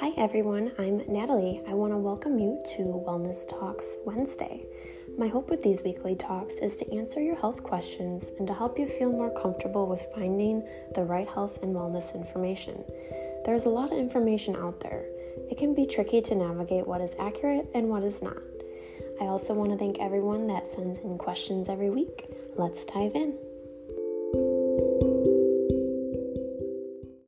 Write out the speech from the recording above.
Hi everyone, I'm Natalie. I want to welcome you to Wellness Talks Wednesday. My hope with these weekly talks is to answer your health questions and to help you feel more comfortable with finding the right health and wellness information. There's a lot of information out there. It can be tricky to navigate what is accurate and what is not. I also want to thank everyone that sends in questions every week. Let's dive in.